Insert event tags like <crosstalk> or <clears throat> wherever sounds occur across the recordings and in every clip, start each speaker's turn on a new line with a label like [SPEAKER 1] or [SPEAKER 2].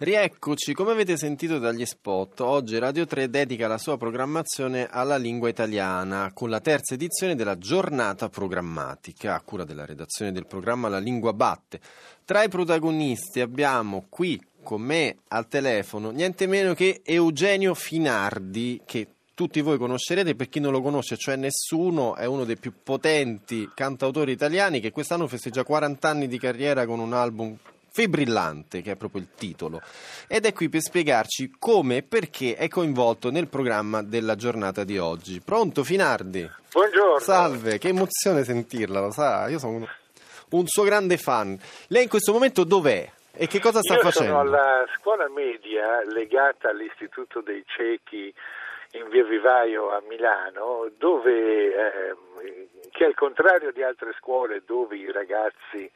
[SPEAKER 1] Rieccoci, come avete sentito dagli spot, oggi Radio 3 dedica la sua programmazione alla lingua italiana con la terza edizione della giornata programmatica a cura della redazione del programma La Lingua Batte. Tra i protagonisti abbiamo qui con me al telefono niente meno che Eugenio Finardi che tutti voi conoscerete, per chi non lo conosce, cioè nessuno, è uno dei più potenti cantautori italiani che quest'anno festeggia 40 anni di carriera con un album Fibrillante, che è proprio il titolo, ed è qui per spiegarci come e perché è coinvolto nel programma della giornata di oggi. Pronto Finardi?
[SPEAKER 2] Buongiorno.
[SPEAKER 1] Salve, che emozione sentirla, lo sa, io sono un, un suo grande fan. Lei in questo momento dov'è? E che cosa sta
[SPEAKER 2] io
[SPEAKER 1] facendo?
[SPEAKER 2] Sono alla scuola media legata all'Istituto dei Ciechi in Via Vivaio a Milano, dove, eh, che al contrario di altre scuole dove i ragazzi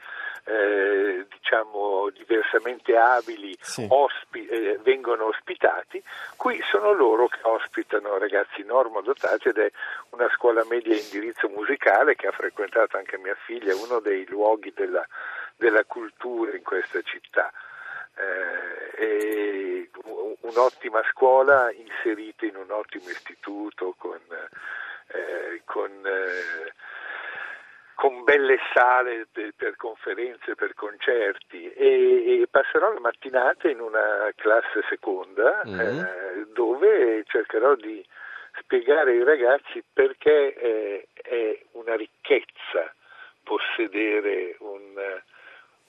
[SPEAKER 2] eh, diciamo diversamente abili
[SPEAKER 1] Sì.
[SPEAKER 2] ospi- eh, vengono ospitati, qui sono loro che ospitano ragazzi normodotati ed è una scuola media in indirizzo musicale che ha frequentato anche mia figlia, uno dei luoghi della, della cultura in questa città. Eh, un'ottima scuola inserita in un ottimo istituto con, eh, con, eh, con belle sale per, per conferenze, per concerti e, e passerò la mattinata in una classe seconda
[SPEAKER 1] Mm.
[SPEAKER 2] eh, dove cercherò di spiegare ai ragazzi perché eh, è una ricchezza possedere un,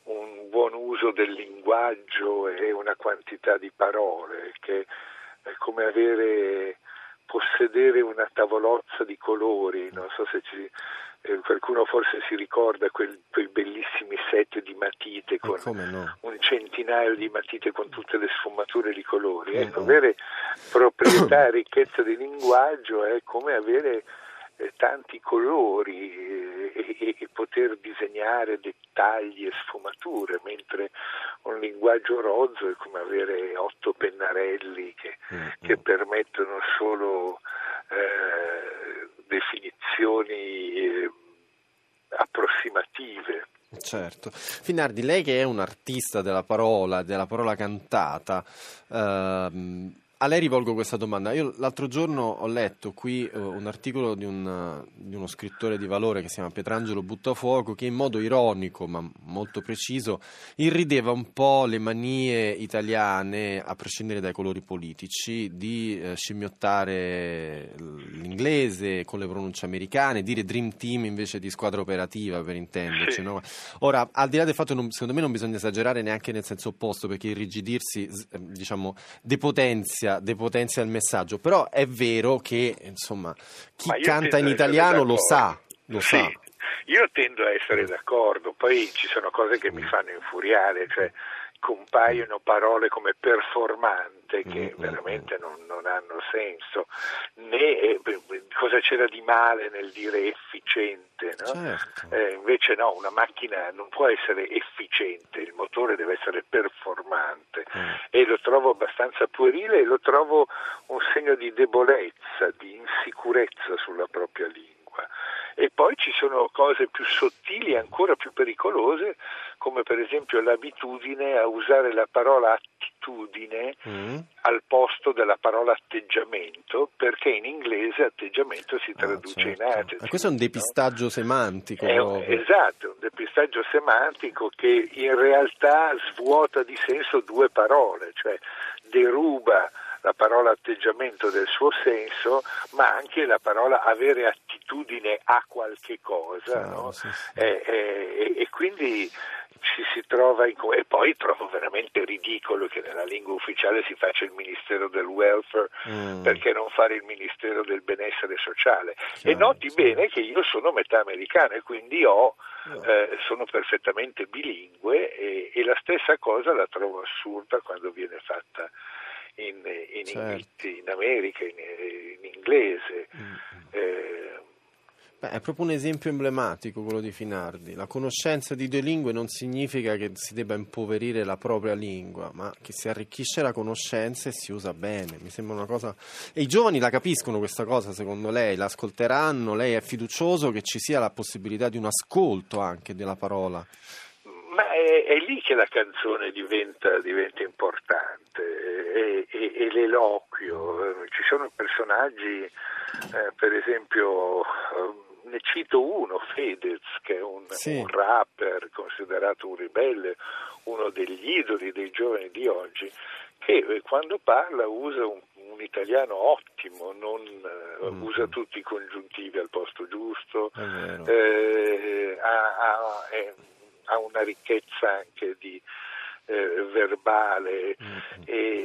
[SPEAKER 2] un buon uso del linguaggio e una quantità di parole, che è come avere, possedere una tavolozza di colori, non so se ci, eh, qualcuno forse si ricorda quel- quei bellissimi set di matite con
[SPEAKER 1] no?
[SPEAKER 2] un centinaio di matite con tutte le sfumature di colori. Ecco,
[SPEAKER 1] Mm.
[SPEAKER 2] avere <coughs> proprietà e ricchezza di linguaggio è come avere eh, tanti colori eh, e, e- e poter disegnare dettagli e sfumature, mentre un linguaggio rozzo è come avere otto pennarelli che,
[SPEAKER 1] Mm,
[SPEAKER 2] che
[SPEAKER 1] mm.
[SPEAKER 2] permettono solo eh, definizioni eh, approssimative.
[SPEAKER 1] Certo. Finardi, lei che è un artista della parola, della parola cantata, ehm, a lei rivolgo questa domanda. Io l'altro giorno ho letto qui eh, un articolo di, un, di uno scrittore di valore che si chiama Pietrangelo Buttafuoco che in modo ironico ma molto preciso irrideva un po' le manie italiane, a prescindere dai colori politici, di eh, scimmiottare l'inglese con le pronunce americane, dire Dream Team invece di squadra operativa per intenderci.
[SPEAKER 2] Sì.
[SPEAKER 1] no? Ora, al di là del fatto, non- secondo me non bisogna esagerare neanche nel senso opposto, perché irrigidirsi, diciamo, depotenzia, depotenzia il messaggio. Però è vero che, insomma, chi canta in italiano lo sa, lo
[SPEAKER 2] Sì,
[SPEAKER 1] sa.
[SPEAKER 2] Io tendo a essere d'accordo, poi ci sono cose che mi fanno infuriare, cioè compaiono parole come performante che
[SPEAKER 1] Mm, mm,
[SPEAKER 2] veramente non, non hanno senso, né eh, cosa c'era di male nel dire efficiente, no?
[SPEAKER 1] Certo.
[SPEAKER 2] Eh, invece no, una macchina non può essere efficiente, il motore deve essere performante
[SPEAKER 1] Mm.
[SPEAKER 2] e lo trovo abbastanza puerile e lo trovo un segno di debolezza, di insicurezza sulla propria lingua. E poi ci sono cose più sottili e ancora più pericolose, come per esempio l'abitudine a usare la parola attitudine
[SPEAKER 1] Mm.
[SPEAKER 2] al posto della parola atteggiamento, perché in inglese atteggiamento si
[SPEAKER 1] Ah,
[SPEAKER 2] traduce
[SPEAKER 1] certo.
[SPEAKER 2] in attitude.
[SPEAKER 1] Eh, questo è un
[SPEAKER 2] no?
[SPEAKER 1] depistaggio semantico.
[SPEAKER 2] È un- esatto, un depistaggio semantico che in realtà svuota di senso due parole, cioè deruba la parola atteggiamento del suo senso, ma anche la parola avere attitudine a qualche cosa,
[SPEAKER 1] Chiaro,
[SPEAKER 2] no?
[SPEAKER 1] sì, sì.
[SPEAKER 2] E, e- e quindi ci si trova in... e poi trovo veramente ridicolo che nella lingua ufficiale si faccia il Ministero del Welfare
[SPEAKER 1] Mm.
[SPEAKER 2] perché non fare il Ministero del Benessere Sociale. e
[SPEAKER 1] Chiaro,
[SPEAKER 2] noti
[SPEAKER 1] sì.
[SPEAKER 2] bene che io sono metà americano e quindi ho,
[SPEAKER 1] No.
[SPEAKER 2] eh, sono perfettamente bilingue e, e la stessa cosa la trovo assurda quando viene fatta in, in,
[SPEAKER 1] Certo.
[SPEAKER 2] in America, in, in inglese.
[SPEAKER 1] Mm.
[SPEAKER 2] Eh,
[SPEAKER 1] Beh, è proprio un esempio emblematico quello di Finardi. La conoscenza di due lingue non significa che si debba impoverire la propria lingua, ma che si arricchisce la conoscenza e si usa bene. Mi sembra una cosa. E i giovani la capiscono questa cosa, secondo lei? L'ascolteranno? Lei è fiducioso che ci sia la possibilità di un ascolto anche della parola?
[SPEAKER 2] Ma è è, è, lì che la canzone diventa, diventa importante, e, e, e, l'eloquio. Ci sono personaggi, eh, per esempio, ne cito uno, Fedez, che è un, sì. un rapper considerato un ribelle, uno degli idoli dei giovani di oggi, che eh, quando parla usa un, un italiano ottimo, non, mm. usa tutti i congiuntivi al posto giusto, eh, ha, ha, è, ha, una ricchezza anche di, eh, verbale mm. e,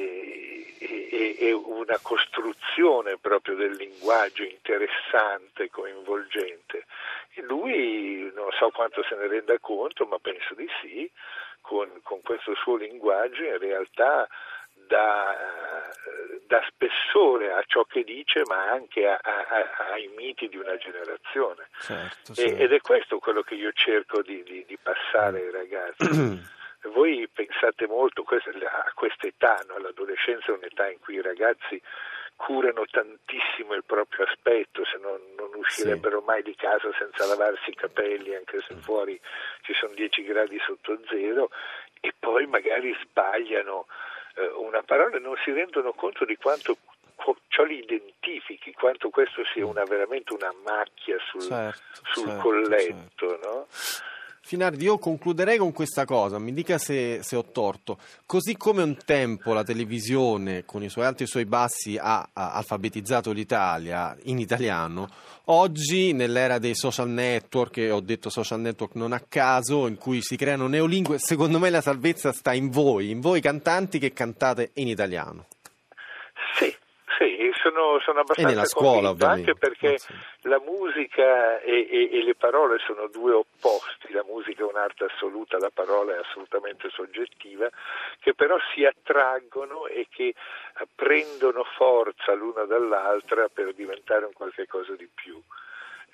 [SPEAKER 2] e, e, una costruzione proprio del linguaggio interessante, coinvolgente. E lui non so quanto se ne renda conto, ma penso di sì, con, con questo suo linguaggio in realtà dà, dà, spessore a ciò che dice, ma anche a, a, ai miti di una generazione. Certo, certo. ed è questo quello che io cerco di, di, di passare ai ragazzi. <clears throat> Voi pensate molto a questa età, no? l'adolescenza è un'età in cui i ragazzi curano tantissimo il proprio aspetto, se non, non uscirebbero sì. mai di casa senza lavarsi i capelli, anche se fuori ci sono 10 gradi sotto zero, e poi magari sbagliano eh, una parola e non si rendono conto di quanto ciò li identifichi, quanto questo sia una, veramente una macchia sul, certo, sul certo, colletto. Certo. No?
[SPEAKER 1] Finardi, io concluderei con questa cosa, mi dica se, se, ho torto. Così come un tempo la televisione, con i suoi alti e i suoi bassi, ha, ha alfabetizzato l'Italia in italiano, oggi nell'era dei social network, e ho detto social network non a caso, in cui si creano neolingue, secondo me la salvezza sta in voi, in voi cantanti che cantate in italiano.
[SPEAKER 2] Sono, sono abbastanza
[SPEAKER 1] e nella scuola, ovviamente.
[SPEAKER 2] anche perché oh, sì. la musica e, e, e, le parole sono due opposti, la musica è un'arte assoluta, la parola è assolutamente soggettiva, che però si attraggono e che prendono forza l'una dall'altra per diventare un qualche cosa di più.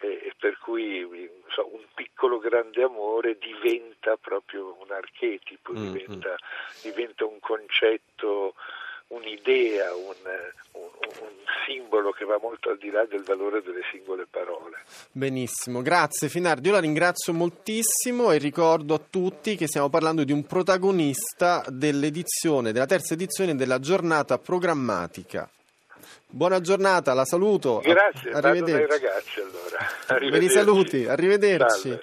[SPEAKER 2] E, per cui so, un piccolo grande amore diventa proprio un archetipo, mm-hmm. diventa, diventa un concetto un'idea, un, un, un, simbolo che va molto al di là del valore delle singole parole.
[SPEAKER 1] Benissimo, grazie Finardi, io la ringrazio moltissimo e ricordo a tutti che stiamo parlando di un protagonista dell'edizione, della terza edizione della giornata programmatica. Buona giornata, la saluto.
[SPEAKER 2] Grazie, arrivederci. ragazzi allora.
[SPEAKER 1] Arrivederci. saluti, arrivederci. Salve.